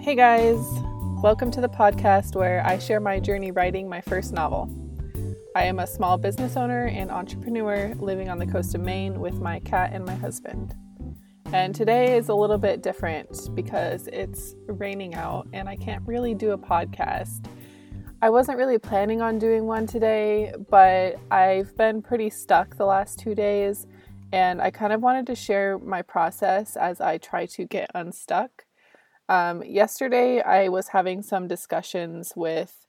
Hey guys, welcome to the podcast where I share my journey writing my first novel. I am a small business owner and entrepreneur living on the coast of Maine with my cat and my husband. And today is a little bit different because it's raining out and I can't really do a podcast. I wasn't really planning on doing one today, but I've been pretty stuck the last two days and I kind of wanted to share my process as I try to get unstuck. Um, yesterday, I was having some discussions with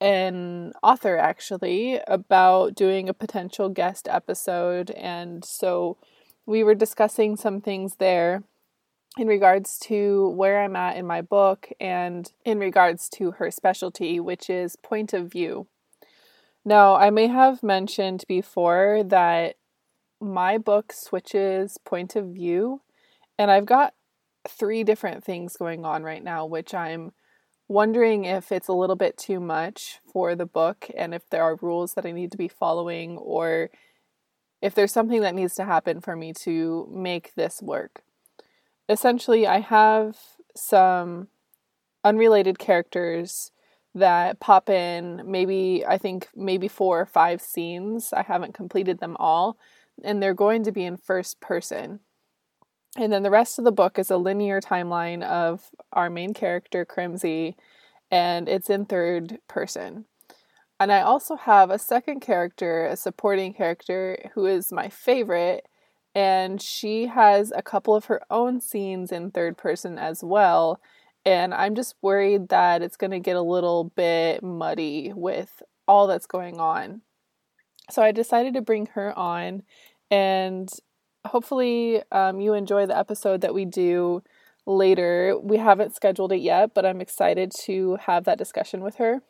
an author actually about doing a potential guest episode, and so we were discussing some things there in regards to where I'm at in my book and in regards to her specialty, which is point of view. Now, I may have mentioned before that my book switches point of view, and I've got three different things going on right now, which I'm wondering if it's a little bit too much for the book and if there are rules that I need to be following or if there's something that needs to happen for me to make this work. Essentially, I have some unrelated characters that pop in maybe I think maybe four or five scenes. I haven't completed them all and they're going to be in first person. And then the rest of the book is a linear timeline of our main character, Crimsy, and it's in third person. And I also have a second character, a supporting character, who is my favorite, and she has a couple of her own scenes in third person as well. And I'm just worried that it's going to get a little bit muddy with all that's going on. So I decided to bring her on, and hopefully, um, you enjoy the episode that we do later. We haven't scheduled it yet, but I'm excited to have that discussion with her.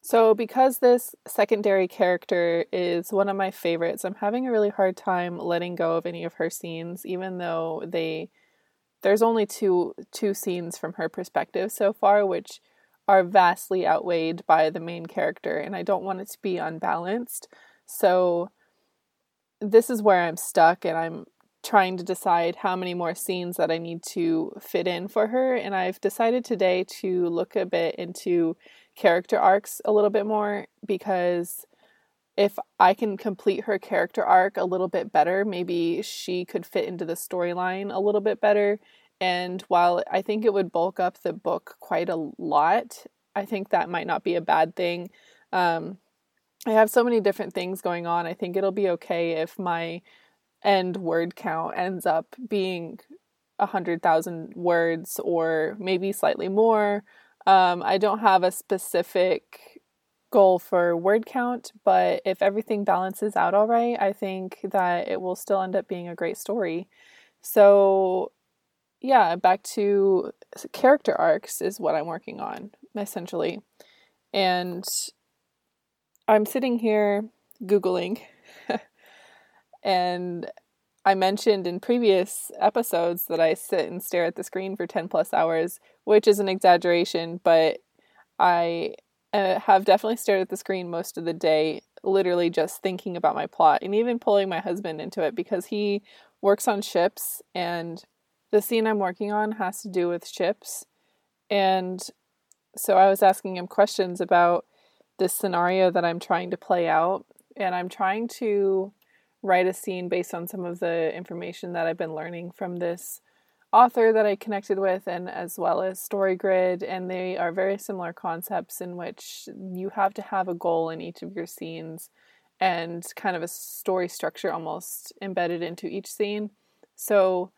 So, because this secondary character is one of my favorites, I'm having a really hard time letting go of any of her scenes, even though they there's only two two scenes from her perspective so far, which are vastly outweighed by the main character, and I don't want it to be unbalanced. So this is where I'm stuck and I'm trying to decide how many more scenes that I need to fit in for her. And I've decided today to look a bit into character arcs a little bit more because if I can complete her character arc a little bit better, maybe she could fit into the storyline a little bit better. And while I think it would bulk up the book quite a lot, I think that might not be a bad thing. Um, I have so many different things going on. I think it'll be okay if my end word count ends up being a hundred thousand words or maybe slightly more. Um, I don't have a specific goal for word count, but if everything balances out all right, I think that it will still end up being a great story. So, yeah, back to character arcs is what I'm working on essentially. And I'm sitting here Googling, and I mentioned in previous episodes that I sit and stare at the screen for 10 plus hours, which is an exaggeration, but I uh, have definitely stared at the screen most of the day, literally just thinking about my plot and even pulling my husband into it because he works on ships and the scene I'm working on has to do with ships. And so I was asking him questions about this scenario that I'm trying to play out. And I'm trying to write a scene based on some of the information that I've been learning from this author that I connected with, and as well as StoryGrid. And they are very similar concepts in which you have to have a goal in each of your scenes and kind of a story structure almost embedded into each scene. So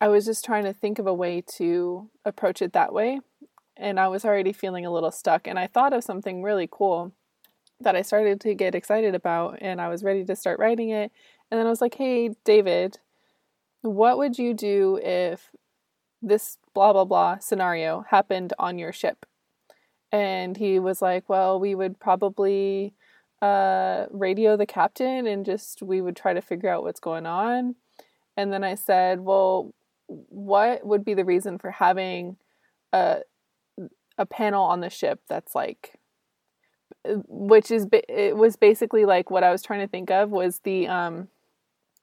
I was just trying to think of a way to approach it that way and I was already feeling a little stuck. And I thought of something really cool that I started to get excited about, and I was ready to start writing it. And then I was like, hey, David, what would you do if this blah blah blah scenario happened on your ship? And he was like, well, we would probably uh, radio the captain and just we would try to figure out what's going on. And then I said, well, what would be the reason for having a a panel on the ship that's like which is it was basically like what I was trying to think of was the um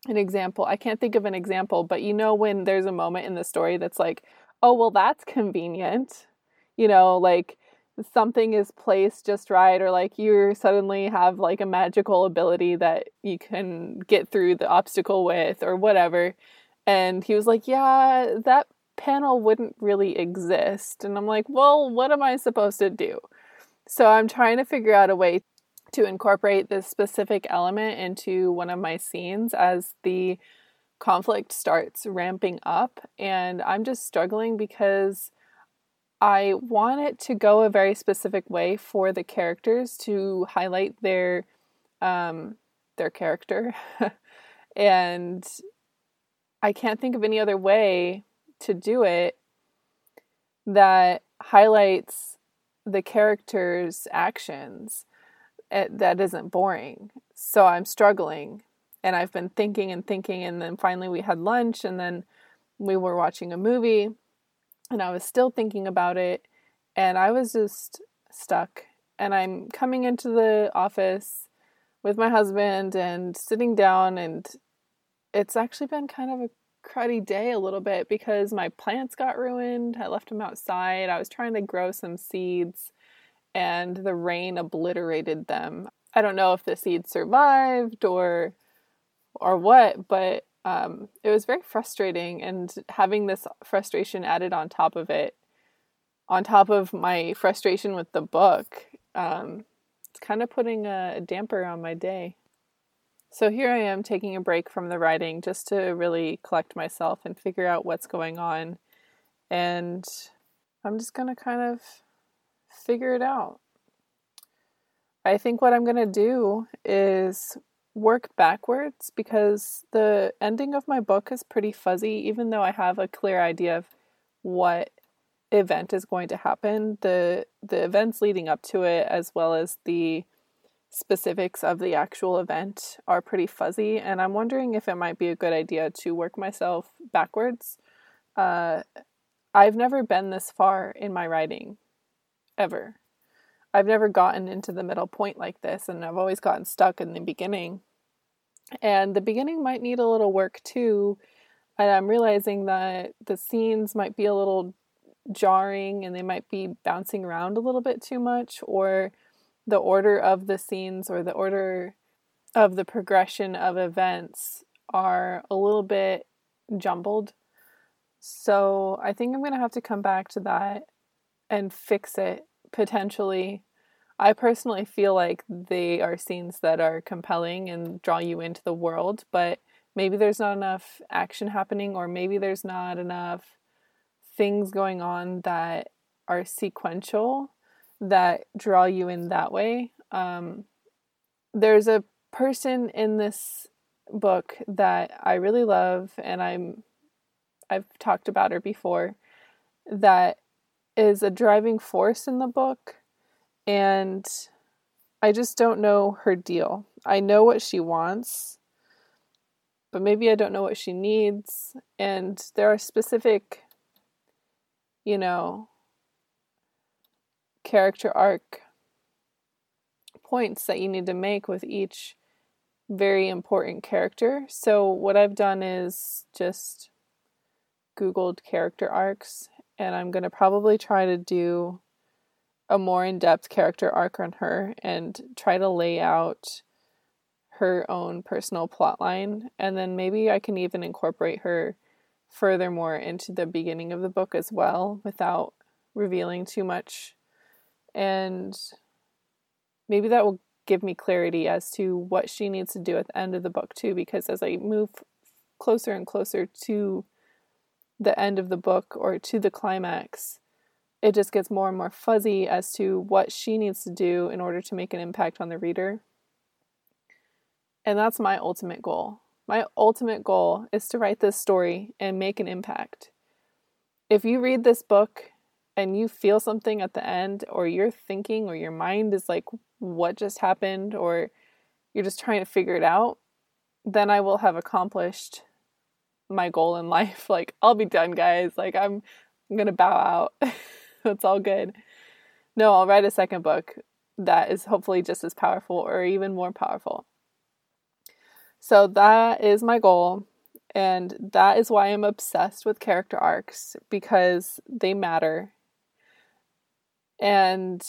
an example. I can't think of an example, but you know when there's a moment in the story that's like, oh, well, that's convenient. You know, like something is placed just right, or like you suddenly have like a magical ability that you can get through the obstacle with, or whatever. And he was like, yeah, that panel wouldn't really exist. And I'm like, well, what am I supposed to do? So I'm trying to figure out a way to incorporate this specific element into one of my scenes as the conflict starts ramping up. And I'm just struggling because I want it to go a very specific way for the characters to highlight their um, their character. and I can't think of any other way to do it that highlights the character's actions eh, that isn't boring. So I'm struggling and I've been thinking and thinking and then finally we had lunch and then we were watching a movie and I was still thinking about it and I was just stuck and I'm coming into the office with my husband and sitting down and it's actually been kind of a cruddy day a little bit because my plants got ruined. I left them outside. I was trying to grow some seeds and the rain obliterated them. I don't know if the seeds survived or or what, but um, it was very frustrating and having this frustration added on top of it on top of my frustration with the book um, it's kind of putting a damper on my day so here I am taking a break from the writing just to really collect myself and figure out what's going on. And I'm just going to kind of figure it out. I think what I'm going to do is work backwards because the ending of my book is pretty fuzzy, even though I have a clear idea of what event is going to happen. The the events leading up to it as well as the specifics of the actual event are pretty fuzzy, and I'm wondering if it might be a good idea to work myself backwards. Uh, I've never been this far in my writing, ever. I've never gotten into the middle point like this, and I've always gotten stuck in the beginning. And the beginning might need a little work too. And I'm realizing that the scenes might be a little jarring and they might be bouncing around a little bit too much, or the order of the scenes or the order of the progression of events are a little bit jumbled. So I think I'm going to have to come back to that and fix it potentially. I personally feel like they are scenes that are compelling and draw you into the world, but maybe there's not enough action happening, or maybe there's not enough things going on that are sequential that draw you in that way. Um, there's a person in this book that I really love, and I'm I've talked about her before. That is a driving force in the book, and I just don't know her deal. I know what she wants, but maybe I don't know what she needs, and there are specific, you know, character arc points that you need to make with each very important character. So, what I've done is just Googled character arcs, and I'm going to probably try to do a more in depth character arc on her and try to lay out her own personal plot line. And then maybe I can even incorporate her furthermore into the beginning of the book as well without revealing too much and maybe that will give me clarity as to what she needs to do at the end of the book too because as i move closer and closer to the end of the book or to the climax it just gets more and more fuzzy as to what she needs to do in order to make an impact on the reader. And that's my ultimate goal. My ultimate goal is to write this story and make an impact. If you read this book and you feel something at the end, or you're thinking, or your mind is like, what just happened, or you're just trying to figure it out, then I will have accomplished my goal in life. Like, I'll be done, guys. Like, I'm, I'm gonna bow out. That's all good. No, I'll write a second book that is hopefully just as powerful or even more powerful. So, that is my goal. And that is why I'm obsessed with character arcs because they matter. And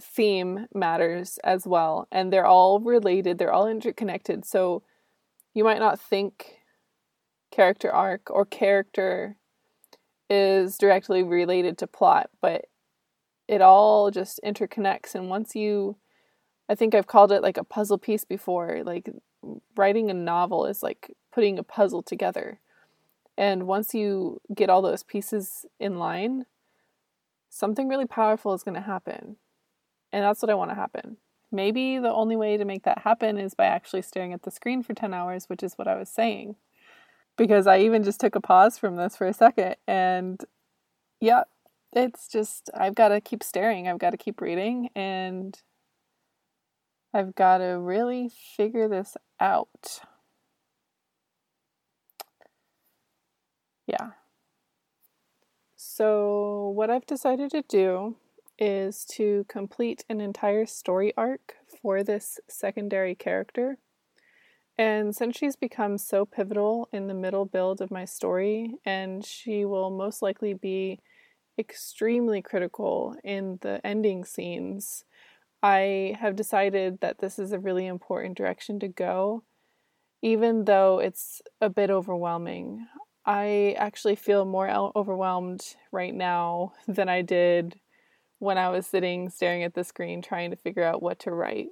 theme matters as well. And they're all related, they're all interconnected. So you might not think character arc or character is directly related to plot, but it all just interconnects. And once you, I think I've called it like a puzzle piece before, like writing a novel is like putting a puzzle together. And once you get all those pieces in line, something really powerful is going to happen. And that's what I want to happen. Maybe the only way to make that happen is by actually staring at the screen for 10 hours, which is what I was saying. Because I even just took a pause from this for a second and yeah, it's just I've got to keep staring. I've got to keep reading and I've got to really figure this out. Yeah. So, what I've decided to do is to complete an entire story arc for this secondary character. And since she's become so pivotal in the middle build of my story, and she will most likely be extremely critical in the ending scenes, I have decided that this is a really important direction to go, even though it's a bit overwhelming. I actually feel more overwhelmed right now than I did when I was sitting staring at the screen trying to figure out what to write.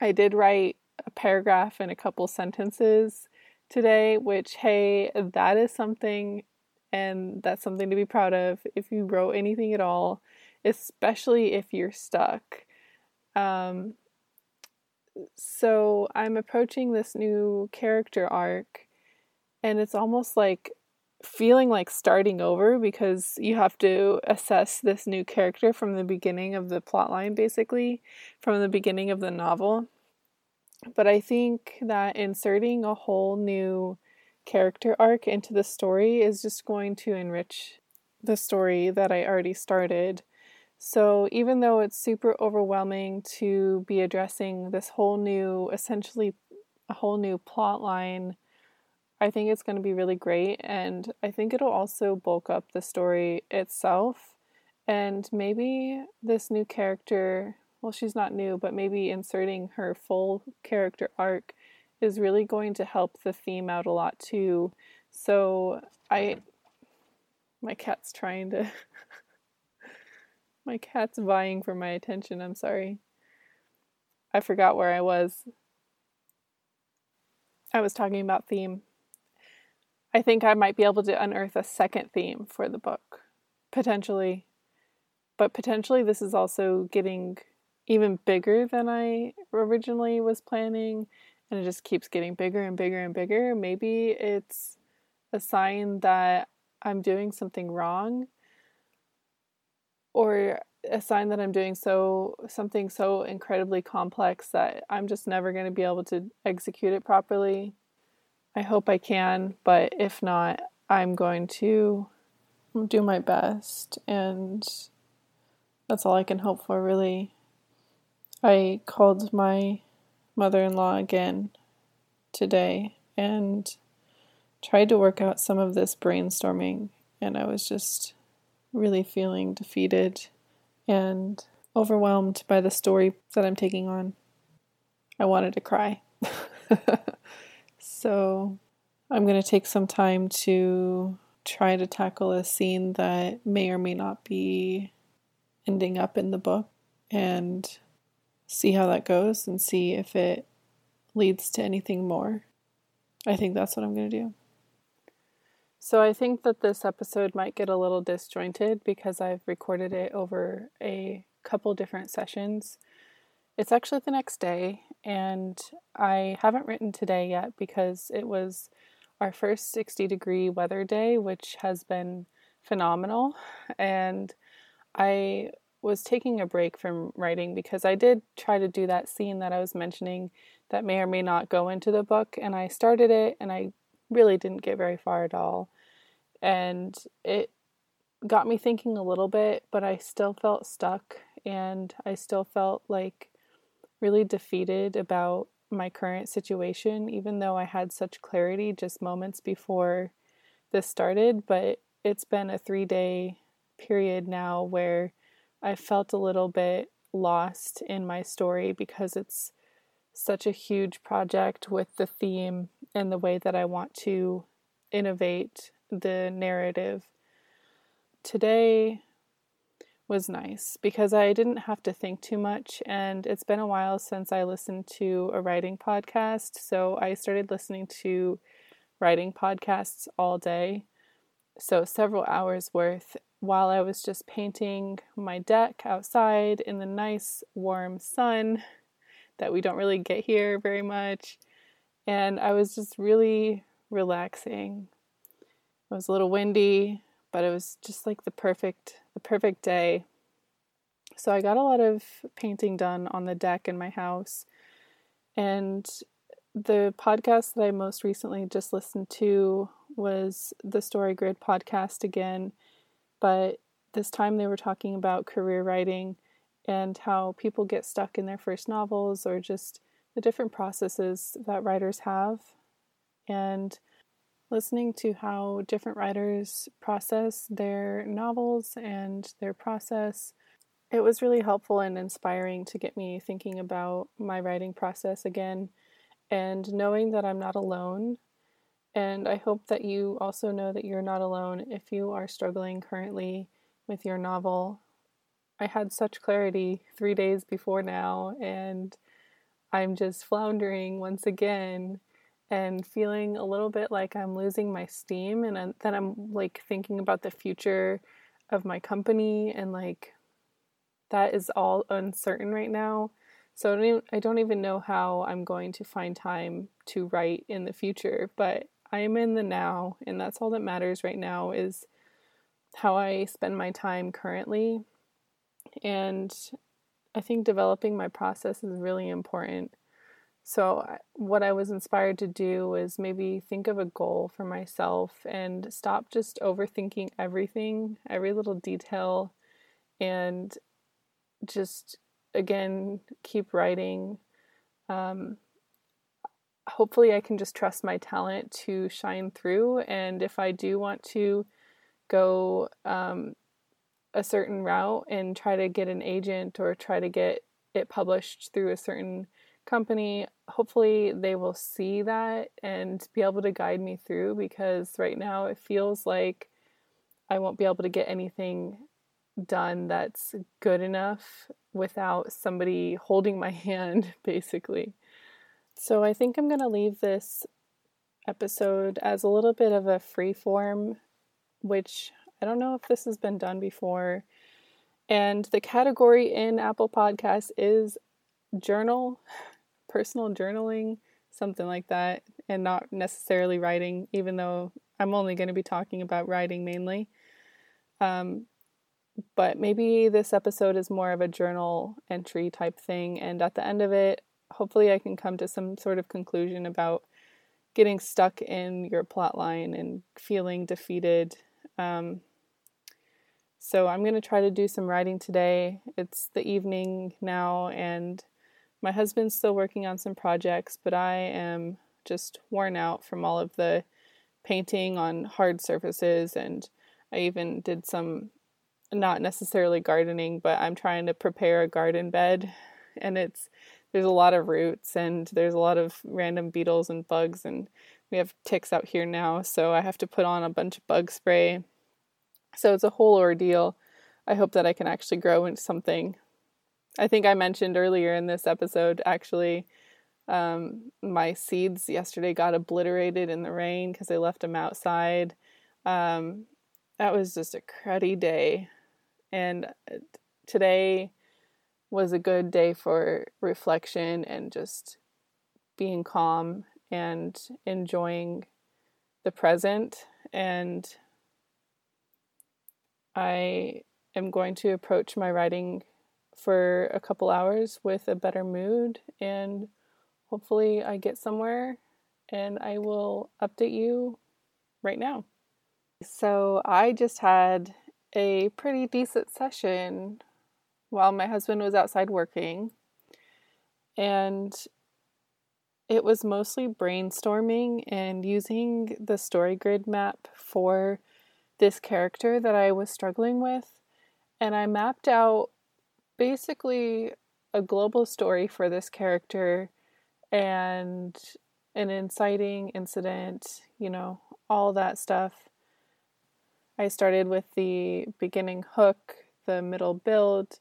I did write a paragraph and a couple sentences today, which, hey, that is something, and that's something to be proud of if you wrote anything at all, especially if you're stuck. Um, so I'm approaching this new character arc, and it's almost like feeling like starting over because you have to assess this new character from the beginning of the plotline, basically, from the beginning of the novel. But I think that inserting a whole new character arc into the story is just going to enrich the story that I already started. So, even though it's super overwhelming to be addressing this whole new, essentially, a whole new plot line I think it's going to be really great, and I think it'll also bulk up the story itself. And maybe this new character, well, she's not new, but maybe inserting her full character arc is really going to help the theme out a lot too. So, I, my cat's trying to, my cat's vying for my attention. I'm sorry. I forgot where I was. I was talking about theme. I think I might be able to unearth a second theme for the book, potentially. But potentially, this is also getting even bigger than I originally was planning, and it just keeps getting bigger and bigger and bigger. Maybe it's a sign that I'm doing something wrong, or a sign that I'm doing so something so incredibly complex that I'm just never going to be able to execute it properly. I hope I can, but if not, I'm going to do my best, and that's all I can hope for, really. I called my mother in law again today and tried to work out some of this brainstorming, and I was just really feeling defeated and overwhelmed by the story that I'm taking on. I wanted to cry. So I'm going to take some time to try to tackle a scene that may or may not be ending up in the book and see how that goes and see if it leads to anything more. I think that's what I'm going to do. So I think that this episode might get a little disjointed because I've recorded it over a couple different sessions. It's actually the next day, and I haven't written today yet because it was our first 60 degree weather day, which has been phenomenal. And I was taking a break from writing because I did try to do that scene that I was mentioning that may or may not go into the book. And I started it and I really didn't get very far at all. And it got me thinking a little bit, but I still felt stuck and I still felt like really defeated about my current situation, even though I had such clarity just moments before this started. But it's been a three day period now where I felt a little bit lost in my story because it's such a huge project with the theme and the way that I want to innovate the narrative. Today was nice because I didn't have to think too much, and it's been a while since I listened to a writing podcast, so I started listening to writing podcasts all day. So, several hours worth while I was just painting my deck outside in the nice warm sun that we don't really get here very much. And I was just really relaxing. It was a little windy, but it was just like the perfect the perfect day. So I got a lot of painting done on the deck in my house. And the podcast that I most recently just listened to was the Story Grid podcast again, but this time they were talking about career writing and how people get stuck in their first novels or just the different processes that writers have. And listening to how different writers process their novels and their process, it was really helpful and inspiring to get me thinking about my writing process again and knowing that I'm not alone. And I hope that you also know that you're not alone if you are struggling currently with your novel I had such clarity three days before now, and I'm just floundering once again and feeling a little bit like I'm losing my steam. And then I'm like thinking about the future of my company, and like that is all uncertain right now. So I don't, even, I don't even know how I'm going to find time to write in the future, but I am in the now, and that's all that matters right now is how I spend my time currently and I think developing my process is really important. So, what I was inspired to do was maybe think of a goal for myself and stop just overthinking everything, every little detail, and just again keep writing. Um, hopefully, I can just trust my talent to shine through. And if I do want to go um, a certain route and try to get an agent or try to get it published through a certain company, hopefully they will see that and be able to guide me through because right now it feels like I won't be able to get anything done that's good enough without somebody holding my hand, basically. So I think I'm going to leave this episode as a little bit of a free form, which I don't know if this has been done before. And the category in Apple Podcasts is journal, personal journaling, something like that, and not necessarily writing, even though I'm only going to be talking about writing mainly. Um, but maybe this episode is more of a journal entry type thing. And at the end of it, hopefully, I can come to some sort of conclusion about getting stuck in your plot line and feeling defeated. Um, so I'm going to try to do some writing today. It's the evening now, and my husband's still working on some projects, but I am just worn out from all of the painting on hard surfaces. And I even did some, not necessarily gardening, but I'm trying to prepare a garden bed. And it's, there's a lot of roots and there's a lot of random beetles and bugs. And we have ticks out here now. So I have to put on a bunch of bug spray so it's a whole ordeal. I hope that I can actually grow into something. I think I mentioned earlier in this episode, actually, um, my seeds yesterday got obliterated in the rain because I left them outside. Um, that was just a cruddy day. And uh, today was a good day for reflection and just being calm and enjoying the present and I am going to approach my writing for a couple hours with a better mood and hopefully I get somewhere and I will update you right now. So I just had a pretty decent session while my husband was outside working and it was mostly brainstorming and using the story grid map for this character that I was struggling with. And I mapped out basically a global story for this character and an inciting incident, you know, all that stuff. I started with the beginning hook, the middle build,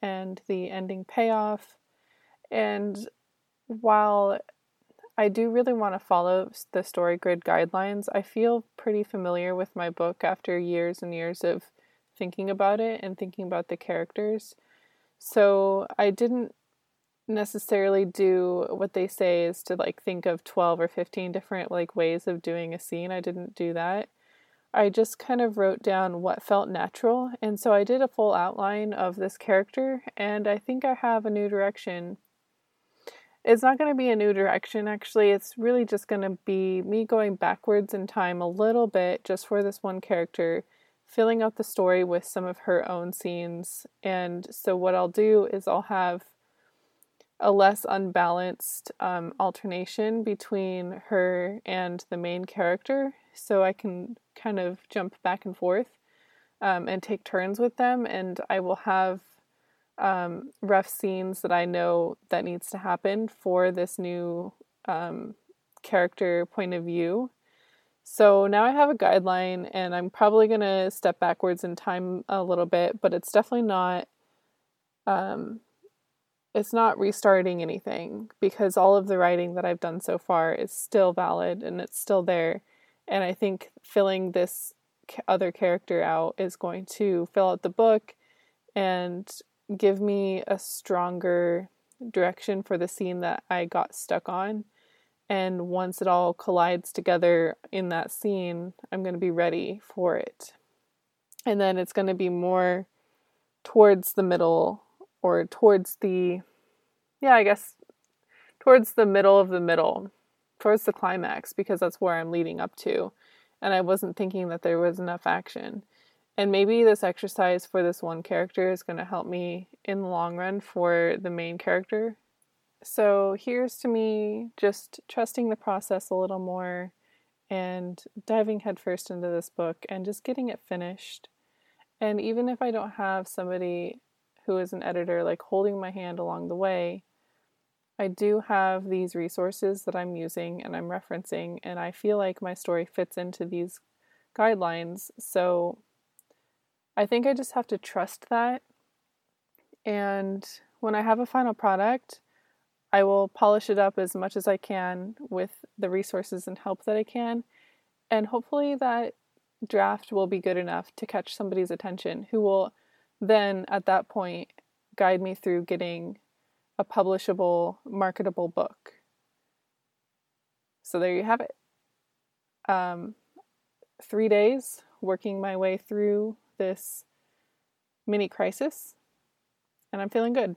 and the ending payoff. And while I do really want to follow the story grid guidelines, I feel pretty familiar with my book after years and years of thinking about it and thinking about the characters. So I didn't necessarily do what they say is to like think of 12 or 15 different like ways of doing a scene. I didn't do that. I just kind of wrote down what felt natural. And so I did a full outline of this character, and I think I have a new direction. It's not going to be a new direction, actually. It's really just going to be me going backwards in time a little bit just for this one character, filling out the story with some of her own scenes. And so, what I'll do is I'll have a less unbalanced um, alternation between her and the main character so I can kind of jump back and forth um, and take turns with them. And I will have um, rough scenes that I know that needs to happen for this new um, character point of view. So now I have a guideline, and I'm probably going to step backwards in time a little bit, but it's definitely not. Um, it's not restarting anything because all of the writing that I've done so far is still valid and it's still there. And I think filling this other character out is going to fill out the book and give me a stronger direction for the scene that I got stuck on. And once it all collides together in that scene, I'm going to be ready for it. And then it's going to be more towards the middle or towards the, yeah, I guess towards the middle of the middle towards the climax because that's where I'm leading up to. And I wasn't thinking that there was enough action. And maybe this exercise for this one character is going to help me in the long run for the main character. So here's to me just trusting the process a little more and diving headfirst into this book and just getting it finished. And even if I don't have somebody who is an editor like holding my hand along the way, I do have these resources that I'm using and I'm referencing, and I feel like my story fits into these guidelines. So I think I just have to trust that. And when I have a final product, I will polish it up as much as I can with the resources and help that I can. And hopefully, that draft will be good enough to catch somebody's attention who will then, at that point, guide me through getting a publishable, marketable book. So there you have it. Um, three days working my way through this mini crisis, and I'm feeling good.